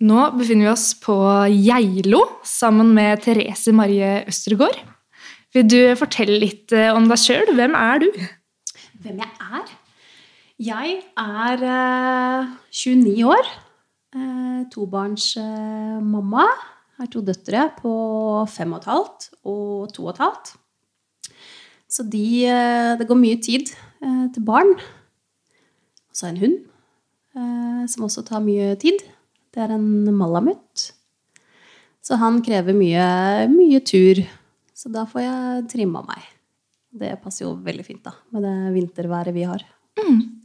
Nå befinner vi oss på Geilo sammen med Therese Marie Østergaard. Vil du fortelle litt eh, om deg sjøl? Hvem er du? Hvem jeg er? Jeg er eh, 29 år. Eh, Tobarnsmamma. Har to døtre på fem og et halvt og to og et halvt. Så de, eh, det går mye tid eh, til barn. Og så en hund eh, som også tar mye tid. Det er en malamut. Så han krever mye, mye tur. Så da får jeg trimma meg. Det passer jo veldig fint da, med det vinterværet vi har.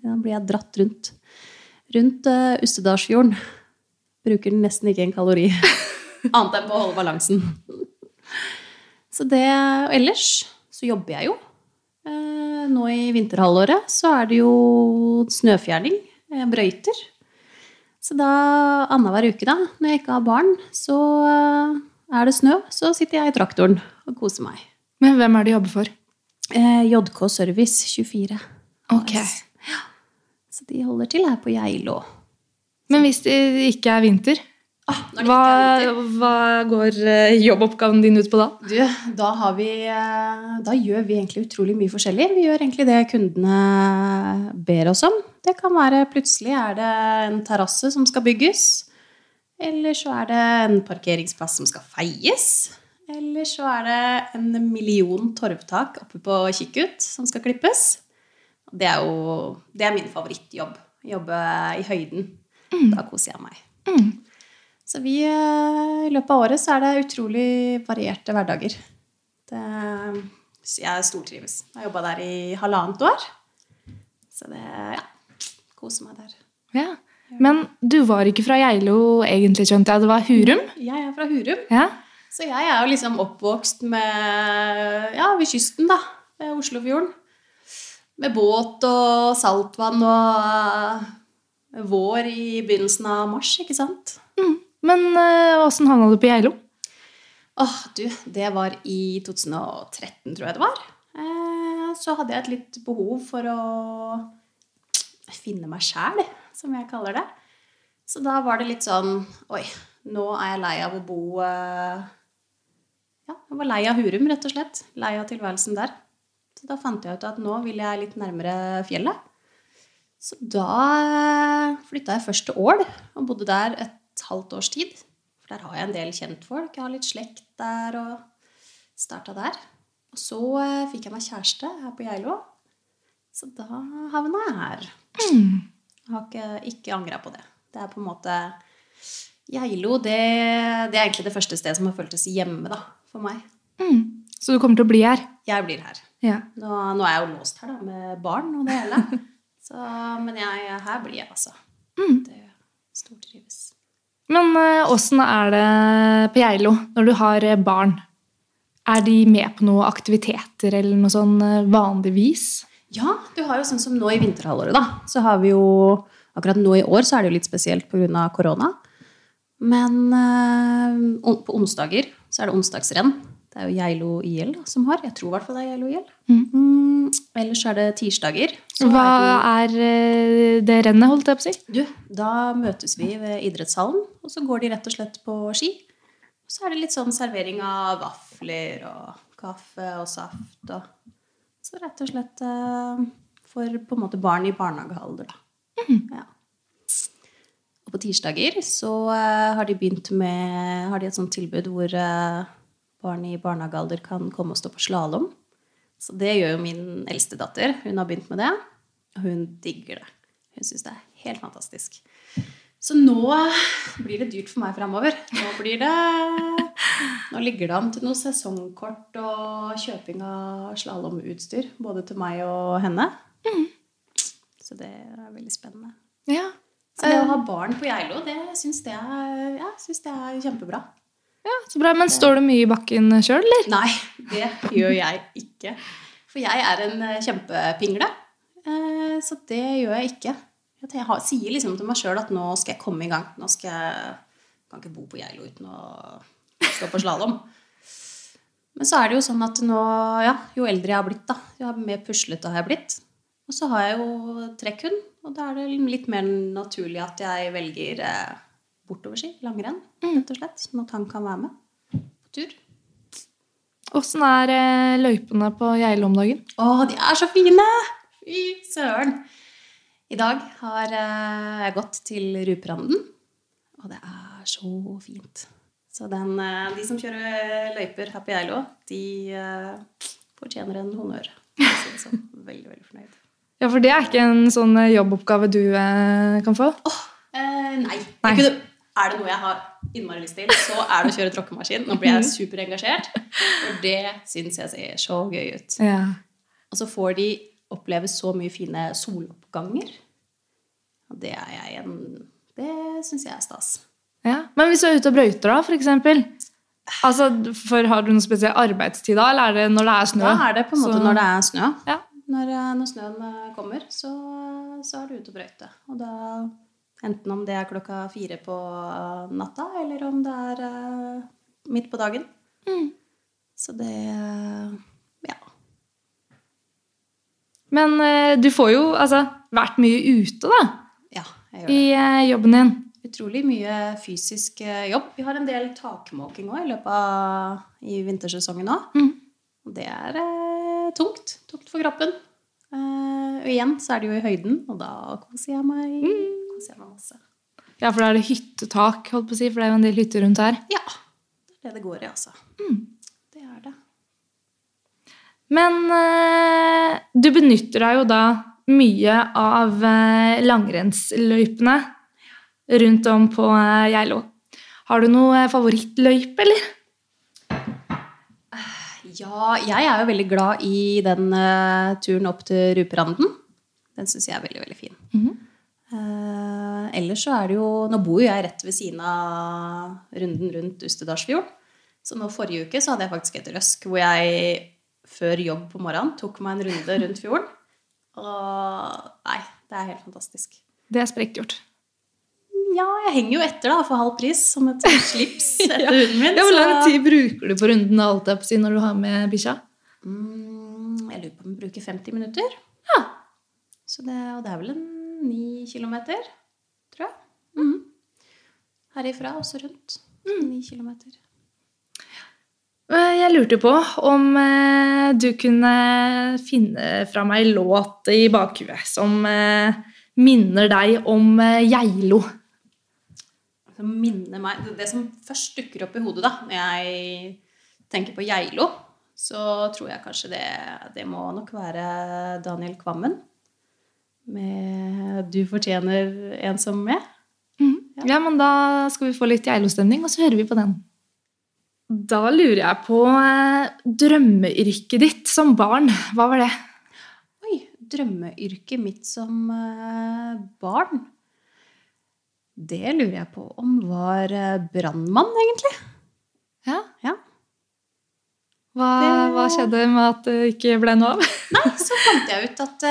Da blir jeg dratt rundt. Rundt uh, Ustedalsfjorden. Bruker nesten ikke en kalori. Annet enn på å holde balansen. Så det, og ellers så jobber jeg jo. Uh, nå i vinterhalvåret så er det jo snøfjerning. Jeg brøyter. Så da annenhver uke, da, når jeg ikke har barn, så eh, er det snø. Så sitter jeg i traktoren og koser meg. Men hvem er det du jobber for? Eh, JK Service 24. Ok. Ja. Så de holder til her på Geilo. Men hvis det ikke er vinter, Ah, det hva, ikke er vinter. hva går eh, jobboppgaven din ut på da? Du, da, har vi, eh, da gjør vi egentlig utrolig mye forskjellig. Vi gjør egentlig det kundene ber oss om. Det kan være plutselig er det en terrasse som skal bygges. Eller så er det en parkeringsplass som skal feies. Eller så er det en million torvtak oppe på Kikkut som skal klippes. Det er jo det er min favorittjobb. Jobbe i høyden. Da koser jeg meg. Mm. Så vi, eh, i løpet av året så er det utrolig varierte hverdager. Det, jeg stortrives. Jeg har jobba der i halvannet år. Så det ja, koser meg der. Ja. Men du var ikke fra Geilo egentlig, skjønte jeg. Det var Hurum? Jeg er fra Hurum, Ja. så jeg er jo liksom oppvokst med Ja, ved kysten, da. Ved Oslofjorden. Med båt og saltvann og eh, vår i begynnelsen av mars, ikke sant? Men eh, åssen havna du på Geilo? Åh, du, det var i 2013, tror jeg det var. Eh, så hadde jeg et litt behov for å finne meg sjæl, som jeg kaller det. Så da var det litt sånn Oi, nå er jeg lei av å bo eh, Ja, jeg var lei av Hurum, rett og slett. Lei av tilværelsen der. Så da fant jeg ut at nå vil jeg litt nærmere fjellet. Så da flytta jeg først til Ål og bodde der et halvt års tid. For der har jeg en del kjentfolk. Jeg har litt slekt der og starta der. Og så eh, fikk jeg meg kjæreste her på Geilo. Så da havna jeg her. Jeg har ikke, ikke angra på det. Det er på en måte Geilo, det, det er egentlig det første stedet som har føltes hjemme da, for meg. Mm. Så du kommer til å bli her? Jeg blir her. Ja. Nå, nå er jeg jo låst her da, med barn og det hele. Så, men jeg, her blir jeg, altså. Det stortrives. Men eh, åssen er det på Geilo når du har eh, barn? Er de med på noen aktiviteter eller noe sånn eh, vanligvis? Ja, du har jo sånn som nå i vinterhalvåret, da. Så har vi jo Akkurat nå i år så er det jo litt spesielt pga. korona. Men eh, på onsdager så er det onsdagsrenn. Det er jo Geilo IL da, som har. Jeg tror i hvert fall det er Geilo IL. Mm, ellers er det tirsdager. Hva er det, er eh, det rennet, holdt jeg på å si? du, da møtes vi ved idrettshallen, og så går de rett og slett på ski. Og så er det litt sånn servering av vafler og kaffe og saft. Og så rett og slett eh, for på en måte barn i barnehagealder, da. Ja. Og på tirsdager så eh, har de begynt med Har de et sånt tilbud hvor eh, barn i barnehagealder kan komme og stå på slalåm. Så det gjør jo min eldste datter. Hun har begynt med det. Og hun digger det. Hun syns det er helt fantastisk. Så nå blir det dyrt for meg framover. Nå blir det Nå ligger det an til noe sesongkort og kjøping av slalåmutstyr. Både til meg og henne. Så det er veldig spennende. Ja. Så det å ha barn på Geilo, det syns jeg, ja, det er kjempebra. ja, så bra. Men står du mye i bakken sjøl, eller? Nei, det gjør jeg ikke. For jeg er en eh, kjempepingle. Eh, Så det gjør jeg ikke. Jeg har, sier liksom til meg sjøl at nå skal jeg komme i gang. Nå skal jeg kan ikke bo på Geilo uten å stå på slalåm. Men så er det jo sånn at nå, ja, jo eldre jeg har blitt, da, jo mer puslete har jeg blitt. Og så har jeg jo trekkhund, og da er det litt mer naturlig at jeg velger eh, bortoverski, langrenn, rett og slett. Sånn at han kan være med på tur. Åssen er eh, løypene på Geilo om dagen? Å, de er så fine! Fy søren! I dag har eh, jeg gått til Rupranden, og det er så fint. Så den, eh, de som kjører løyper her på Geilo, de eh, fortjener en honnør. for å si det sånn. Veldig, veldig fornøyd. Ja, for det er ikke en sånn jobboppgave du kan få? Eh, nei. Nei. kunne, er det noe jeg har innmari lyst til, så er det å kjøre tråkkemaskin. Nå blir jeg superengasjert, for det syns jeg ser så gøy ut. Ja. Og så får de oppleve så mye fine soloppganger. Det er jeg en Det syns jeg er stas. ja. Men hvis du er ute og brøyter, da, for eksempel? Altså, for Har du noen spesiell arbeidstid da, eller er det når det er snø? Da er det på en måte Så- når det er snø. Ja. Når, eh, når snøen eh, kommer, så, så er du ute og brøyte. Og da Enten om det er klokka fire på eh, natta, eller om det er uh, midt på dagen. Mm. Så det Ja. Men eh, du får jo altså, vært mye ute, da, Ja, jeg gjør det. i eh, jobben din. Utrolig mye fysisk eh, jobb. Vi har en del takmåking òg i løpet av i vintersesongen nå. Mm. Og det er eh, tungt. Tungt for kroppen. Eh, og igjen så er det jo i høyden, og da koser jeg meg, koser jeg meg masse. Ja, for da er det hyttetak, holdt på å si, for det er jo en del hytter rundt her. Ja. Det er det det går i, altså. Det. Men eh, du benytter deg jo da mye av eh, langrennsløypene rundt om på eh, Geilo. Har du noe eh, favorittløype, eller? Ja, jeg er jo veldig glad i den eh, turen opp til Ruperanden. Den syns jeg er veldig, veldig fin. Eh, ellers så er det jo Nå bor jo jeg rett ved siden av runden rundt Ustedalsfjorden. Så nå forrige uke så hadde jeg faktisk et røsk hvor jeg før jobb på morgenen tok meg en runde rundt fjorden. Og nei, det er helt fantastisk. Det er sprekt gjort. Ja, jeg henger jo etter da for halv pris som et slips etter hunden min. Ja, Hvor lang tid bruker du på runden alt jeg på siden si, når du har med bikkja? Mm, jeg lurer på om jeg bruker 50 minutter. Ja. Så det, og det er vel en 9 kilometer, tror jeg. Mm. Herifra også rundt. 9 kilometer. Eh, Jeg lurte på om eh, du kunne finne fra meg låt i bakhuet som eh, minner deg om Geilo. Som minner meg det, som først dukker opp i hodet da, når jeg tenker på Geilo, så tror jeg kanskje det, det må nok være Daniel Kvammen. Med 'Du fortjener en som med'. Ja, men da skal vi få litt Geilo-stemning, og så hører vi på den. Da lurer jeg på eh, drømmeyrket ditt som barn. Hva var det? Oi, drømmeyrket mitt som eh, barn. Det lurer jeg på om var eh, brannmann, egentlig. Ja. Ja. Hva, hva skjedde med at det ikke ble noe av? Nei, så fant jeg ut at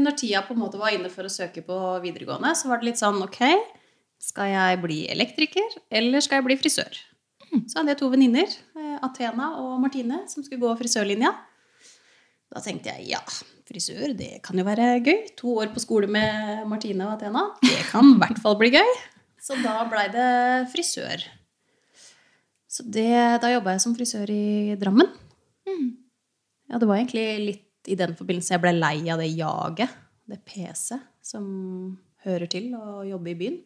når tida på en måte var inne for å søke på videregående, så var det litt sånn ok, skal jeg bli elektriker, eller skal jeg bli frisør? Så hadde jeg to venninner, eh, Athena og Martine, som skulle gå frisørlinja. Da tenkte jeg ja, frisør, det kan jo være gøy. To år på skole med Martine og Athena, det kan i hvert fall bli gøy. Så da blei det frisør. Så det, da jobba jeg som frisør i Drammen. Ja, det var egentlig litt i den forbindelse jeg ble lei av det jaget, det PC, som hører til å jobbe i byen.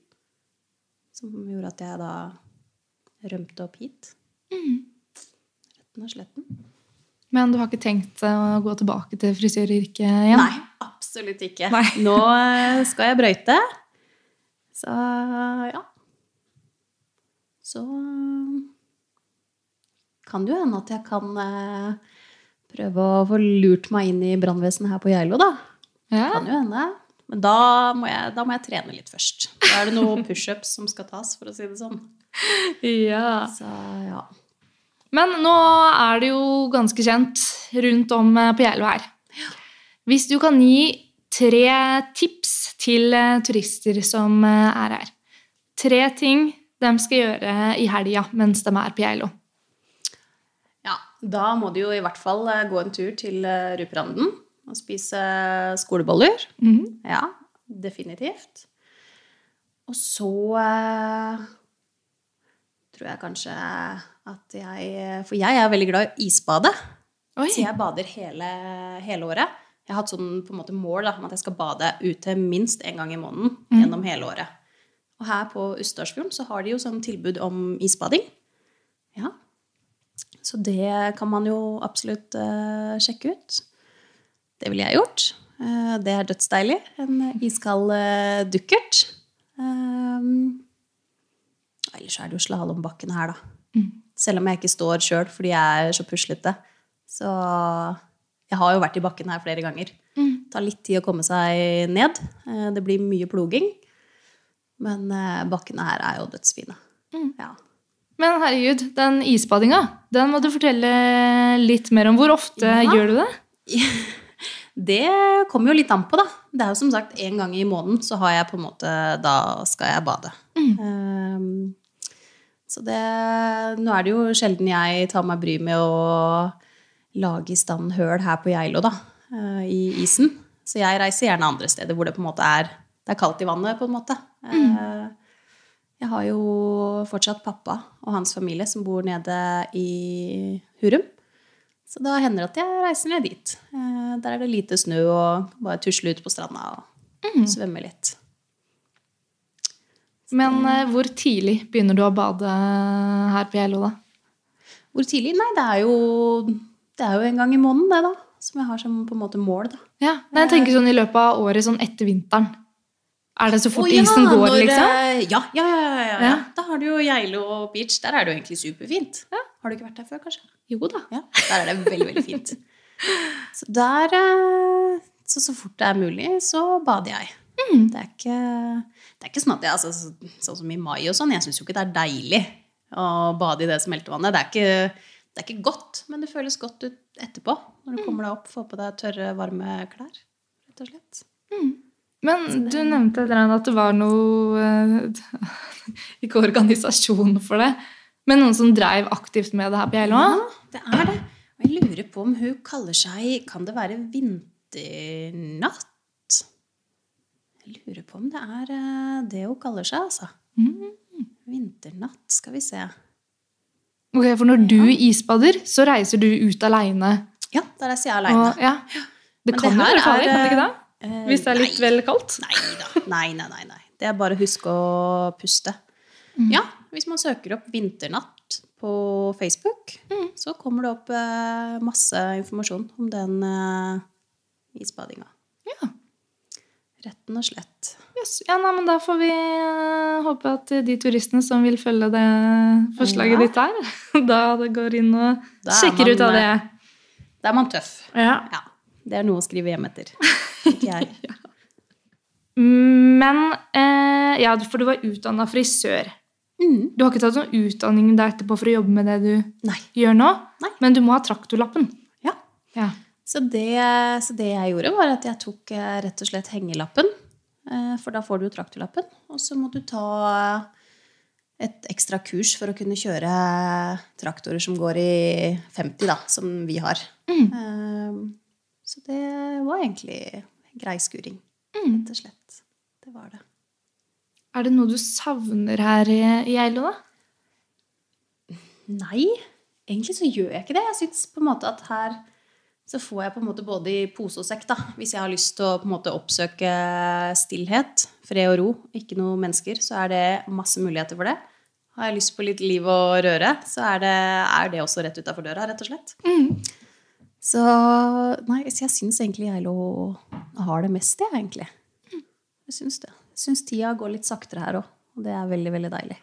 Som gjorde at jeg da rømte opp hit. Retten og sletten. Men du har ikke tenkt å gå tilbake til frisøryrket igjen? Nei, absolutt ikke. Nei. Nå eh, skal jeg brøyte. Så ja. Så kan det jo hende at jeg kan eh, prøve å få lurt meg inn i brannvesenet her på Geilo, da. Ja. Kan jo hende. Men da må, jeg, da må jeg trene litt først. Da er det noen pushups som skal tas, for å si det sånn. Ja. Så ja. Men nå er det jo ganske kjent rundt om eh, på Geilo her. Hvis du kan gi tre tips til eh, turister som eh, er her. Tre ting de skal gjøre i helga mens de er på Geilo. ja. Da må du jo i hvert fall gå en tur til Rupranden og spise skoleboller. Mhm. Ja, definitivt. Og så tror jeg kanskje at jeg For jeg er veldig glad i isbade. Oi. Så jeg bader hele, hele året. Jeg har hatt sånn på en måte mål da, om at jeg skal bade ute minst én gang i måneden gjennom hele året. Og her på Ustadfjorden så har de jo sånn tilbud om isbading. Ja. Så det kan man jo absolutt uh, sjekke ut. Det ville jeg gjort. Uh, det er dødsdeilig. En iskald uh, dukkert. Um, ellers er det jo slalåmbakken her, da. Selv om jeg ikke står sjøl fordi jeg er så puslete. Så jeg har jo vært i bakken her flere ganger. Det tar litt tid å komme seg ned. Eh, Det blir mye ploging. Men eh, bakkene her er jo dødsfine. Ja. Men herregud, den isbadinga, den må du fortelle litt mer om. Hvor ofte Ja. gjør du det? Det kommer jo litt an på, da. Det er jo som sagt en gang i måneden, så har jeg på en måte Da skal jeg bade. Um, så det Nå er det jo sjelden jeg tar meg bryet med å lage i stand høl her på Geilo, da. eh, I isen. Så jeg reiser gjerne andre steder hvor det på en måte er Det er kaldt i vannet, på en måte. Mm. Jeg har jo fortsatt pappa og hans familie som bor nede i Hurum. Så da hender det at jeg reiser ned dit. Eh, Der er det lite snø og bare tusle ut på stranda og svømme litt. Men eh, hvor tidlig begynner du å bade her på Geilo, da? Hvor tidlig? Nei, det er jo, det er jo en gang i måneden, det, da. Som jeg har som på en måte mål, da. Ja, Nei, jeg tenker sånn i løpet av året, sånn etter vinteren. Er det så fort oh, ja, isen går, når, liksom? Ja, ja, ja, ja, ja. Da har du jo Geilo beach. Der er det jo egentlig superfint. Har du ikke vært der før, kanskje? Jo da. Ja, der er det veldig, veldig fint. Så der eh, Så, så fort det er mulig, så bader jeg. Det, er ikke, det er ikke sånn at jeg altså, så- Sånn som i mai og sånn, jeg syns jo ikke det er deilig å bade i det smeltevannet. Det er ikke, det er ikke godt, men det føles godt ut etterpå. Når du kommer deg opp, får på deg tørre, varme klær. Rett og slett. Men du nevnte at det var noe eh, Ikke organisasjon for det, men noen som dreiv aktivt med det her på Geilo? Ja, det er det. Og jeg lurer på om hun kaller seg Kan det være Vinternatt? Lurer på om det er eh, det hun kaller seg, altså. Vinternatt, skal vi se. Ok, For når du isbader, så reiser du ut aleine? Ja, der reiser jeg aleine. Ja. Det Men kan jo det være farlig, kan det ikke det? Eh, Hvis det er litt nei. vel kaldt? Nei da. Nei, nei, nei, nei. Det er bare å huske å puste. Ja, hvis man søker opp 'Vinternatt' på Facebook, så kommer det opp eh, masse informasjon om den isbadinga. Ja. Retten og slett. Yes. Ja, nei, men Da får vi eh, håpe at de turistene som vil følge det forslaget Ja. ditt her, da det går inn og Da er sjekker man, ut av det. Da er man tøff. Ja. Ja. Det er noe å skrive hjem etter. Ikke jeg. Men eh, Ja, for du var utdanna frisør. Mm. Du har ikke tatt noen utdanning der etterpå for å jobbe med det du Nei. gjør nå, Nei. men du må ha traktorlappen. Ja. Ja. Så det, så det jeg gjorde, var at jeg tok eh, rett og slett hengelappen. Eh, For da får du traktorlappen. Og så må du ta et ekstra kurs for å kunne kjøre traktorer som går i 50, da, som vi har. Mm. Så det var egentlig grei skuring, rett og slett. Det var det. Er det noe du savner her i i Geilo, da? Nei, egentlig så gjør jeg ikke det. Jeg syns på en måte at her så får jeg på en måte både i pose og sekk, da. Hvis jeg har lyst til å på en måte oppsøke stillhet, fred og ro, ikke noe mennesker, så er det masse muligheter for det. Har jeg lyst på litt liv og røre, så er det, er det også rett utafor døra, rett og slett. Så nei, så jeg syns egentlig Geilo har det mest, jeg, egentlig. Jeg syns det. Jeg syns tida går litt saktere her òg, og det er veldig, veldig deilig.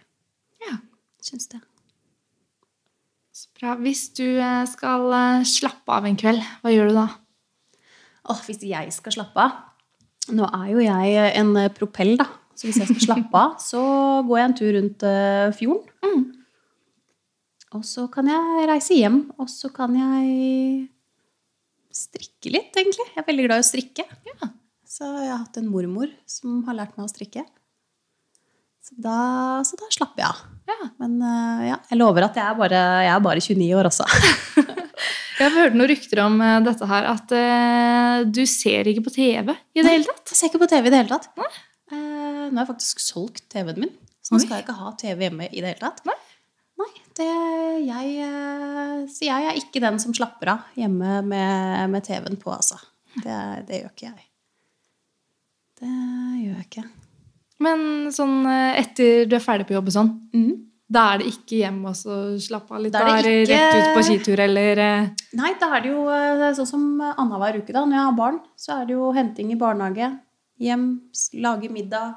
Ja. Syns det. Så bra. Hvis du eh, skal eh, slappe av en kveld, hva gjør du da? Oh, hvis jeg skal slappe av Nå er jo jeg en eh, propell, da. Så hvis jeg skal slappe av, så går jeg en tur rundt fjorden. fjorden. Og så kan jeg reise hjem, og så kan jeg strikke litt, egentlig. Jeg er veldig glad i å strikke. Ja. Så jeg har hatt en mormor som har lært meg å strikke. Så da, så da slapper jeg av. Ja. Men eh, ja, jeg lover at jeg er bare, jeg er bare 29 år også. Jeg har hørt noen rykter om eh, dette her, at uh, du ser ikke på TV i det hele tatt. Jeg ser ikke på TV i det hele tatt. Eh, nå har jeg faktisk solgt TV-en min. Så nå skal jeg ikke ha TV hjemme i det hele tatt. Nei. Nei, det, jeg, så jeg er ikke den som slapper av hjemme med, med TV-en på, altså. Det, det gjør ikke jeg. Det gjør jeg ikke. Men sånn eh, etter du er ferdig på jobb og sånn, mm. da er det ikke hjem og så slappe av litt? Da er er det det ikke- rett ut på skitur eller eh, Nei, da er det jo eh, sånn som annenhver uke, da. Når jeg har barn, så er det jo henting i barnehage, hjem, lage middag,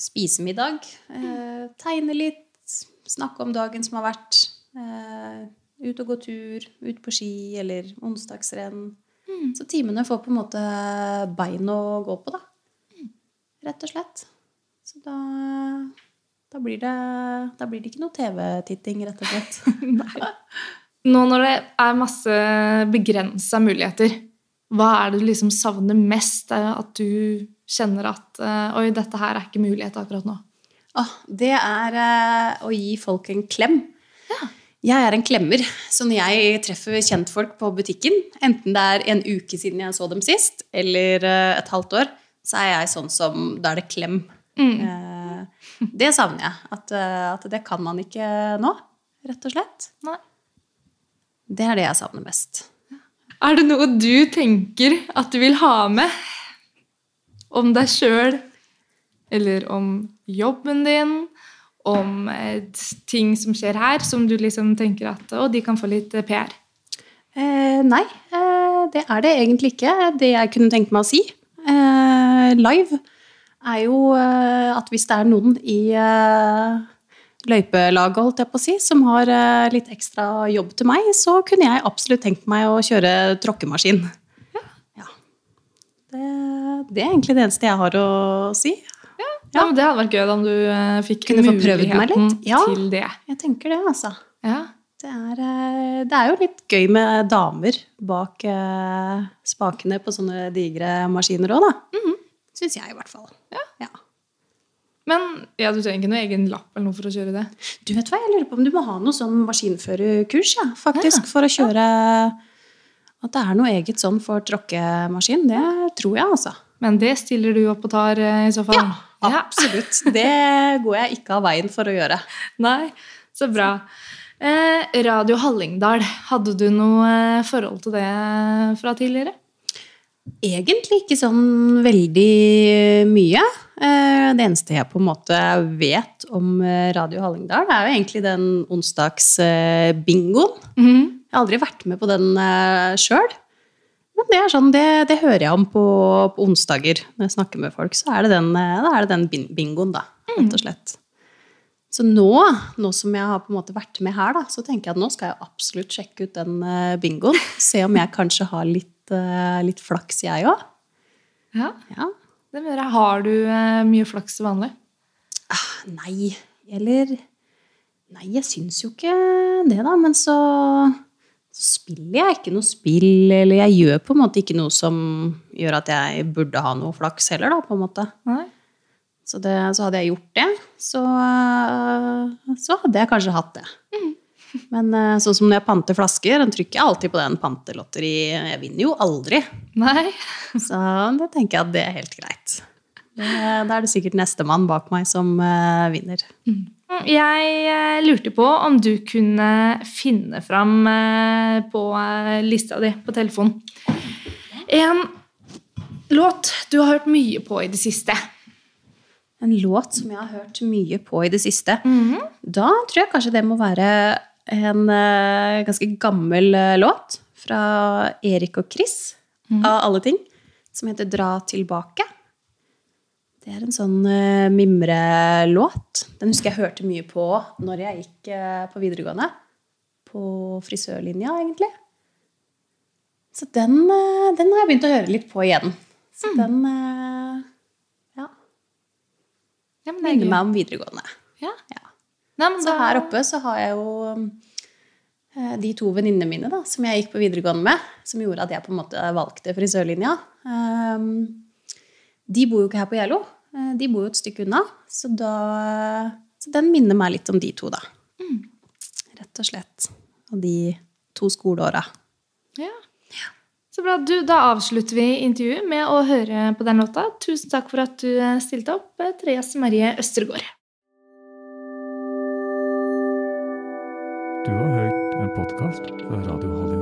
spise middag, eh, tegne litt, snakke om dagen som har vært, eh, ut og gå tur, ut på ski eller onsdagsrenn. Så timene får på en måte bein å gå på, da. Rett og slett. Så da, da, blir, det, da blir det ikke noe TV-titting, rett og slett. Nå når det er masse begrensa muligheter, hva er det du liksom savner mest? Er At du kjenner at eh, Oi, dette her er ikke mulighet akkurat nå. Åh, det er eh, å gi folk en klem. Jeg er en klemmer, så når jeg treffer kjentfolk på butikken, enten det er en uke siden jeg så dem sist, eller eh, et halvt år, så er jeg sånn som Da er det klem. Eh, det savner jeg. At, eh, at det kan man ikke nå, rett og slett. Nei. Det er det jeg savner mest. Er det noe du tenker at du vil ha med? Om deg sjøl, eller om jobben din, om eh, ting som skjer her, som du liksom tenker at å, de kan få litt PR? Eh, nei, eh, det er det egentlig ikke. Det jeg kunne tenkt meg å si live, er jo eh, at hvis det er noen i eh, løypelaget, holdt jeg på å si, som har eh, litt ekstra jobb til meg, så kunne jeg absolutt tenkt meg å kjøre tråkkemaskin. Ja. Det, det er egentlig det eneste jeg har å si. Ja, men Det hadde vært gøy om du fikk Kunne muligheten. Ja. til det. Jeg tenker det, altså. Ja. Det er, det er jo litt gøy med damer bak spakene på sånne digre maskiner òg, da. Syns jeg, i hvert fall. Ja. Men ja, du trenger ikke noen egen lapp eller noe for å kjøre det. Du vet hva, jeg lurer på om du må ha noe sånn maskinførerkurs, ja, faktisk, for å kjøre At det er noe eget sånn for tråkkemaskin. Det tror jeg, altså. Men det stiller du opp og tar eh, i så fall? Ja, absolutt. Det går jeg ikke av veien for å gjøre. Nei, så bra. Eh, Radio Hallingdal, hadde du noe eh, forhold til det fra tidligere? Egentlig ikke sånn veldig mye. Eh, Det eneste jeg på en måte vet om eh, Radio Hallingdal, er jo egentlig den onsdagsbingoen. Jeg har aldri vært med på den sjøl. Men det er sånn, det, det hører jeg om på, på onsdager når jeg snakker med folk. Så er det den, eh, er det den bingoen, da, rett og slett. Så nå, nå som jeg har på en måte vært med her, da, så tenker jeg at nå skal jeg absolutt sjekke ut den eh, bingoen. Se om jeg kanskje har litt, eh, litt flaks, jeg òg. Ja, Ja. det mener jeg. Har du eh, mye flaks til vanlig? Ah, nei, eller Nei, jeg syns jo ikke det, da. Men så, så spiller jeg ikke noe spill, eller jeg gjør på en måte ikke noe som gjør at jeg burde ha noe flaks heller, da, på en måte. Nei. Så, det, så hadde jeg gjort det, så, så hadde jeg kanskje hatt det. Men eh, sånn som når jeg panter flasker, den trykker jeg alltid på den pantelotteri. Jeg vinner jo aldri. Nei. Så da tenker jeg at det er helt greit. Da er det sikkert nestemann bak meg som eh, vinner. Jeg eh, lurte på om du kunne finne fram eh, på eh, lista di på telefonen. en låt du har hørt mye på i det siste. En låt som jeg har hørt mye på i det siste. Da tror jeg kanskje det må være en eh, ganske gammel eh, låt fra Erik og Chris, av alle ting, som heter Dra tilbake. Det er en sånn uh, mimrelåt. Den husker jeg hørte mye på når jeg gikk uh, på videregående. På frisørlinja, egentlig. Så den, uh, den har jeg begynt å høre litt på igjen. Så den uh, ja, Ja, er minner meg om videregående. Ja. Ja. Nei, men Så da- her oppe så har jeg jo eh, de to venninnene mine da, som jeg gikk på videregående med, som gjorde at jeg på en måte valgte frisørlinja. Um, de bor jo ikke her på Geilo. Eh, De bor jo et stykke unna. Så, da, så den minner meg litt om de to, da. Rett og slett. Og de to skoleåra. Ja. Så bra. Du, da avslutter vi intervjuet med å høre på den låta. Tusen takk for at du stilte opp, Therese Marie Østergaard. Du har hørt en podkast fra Radio Hallingdal.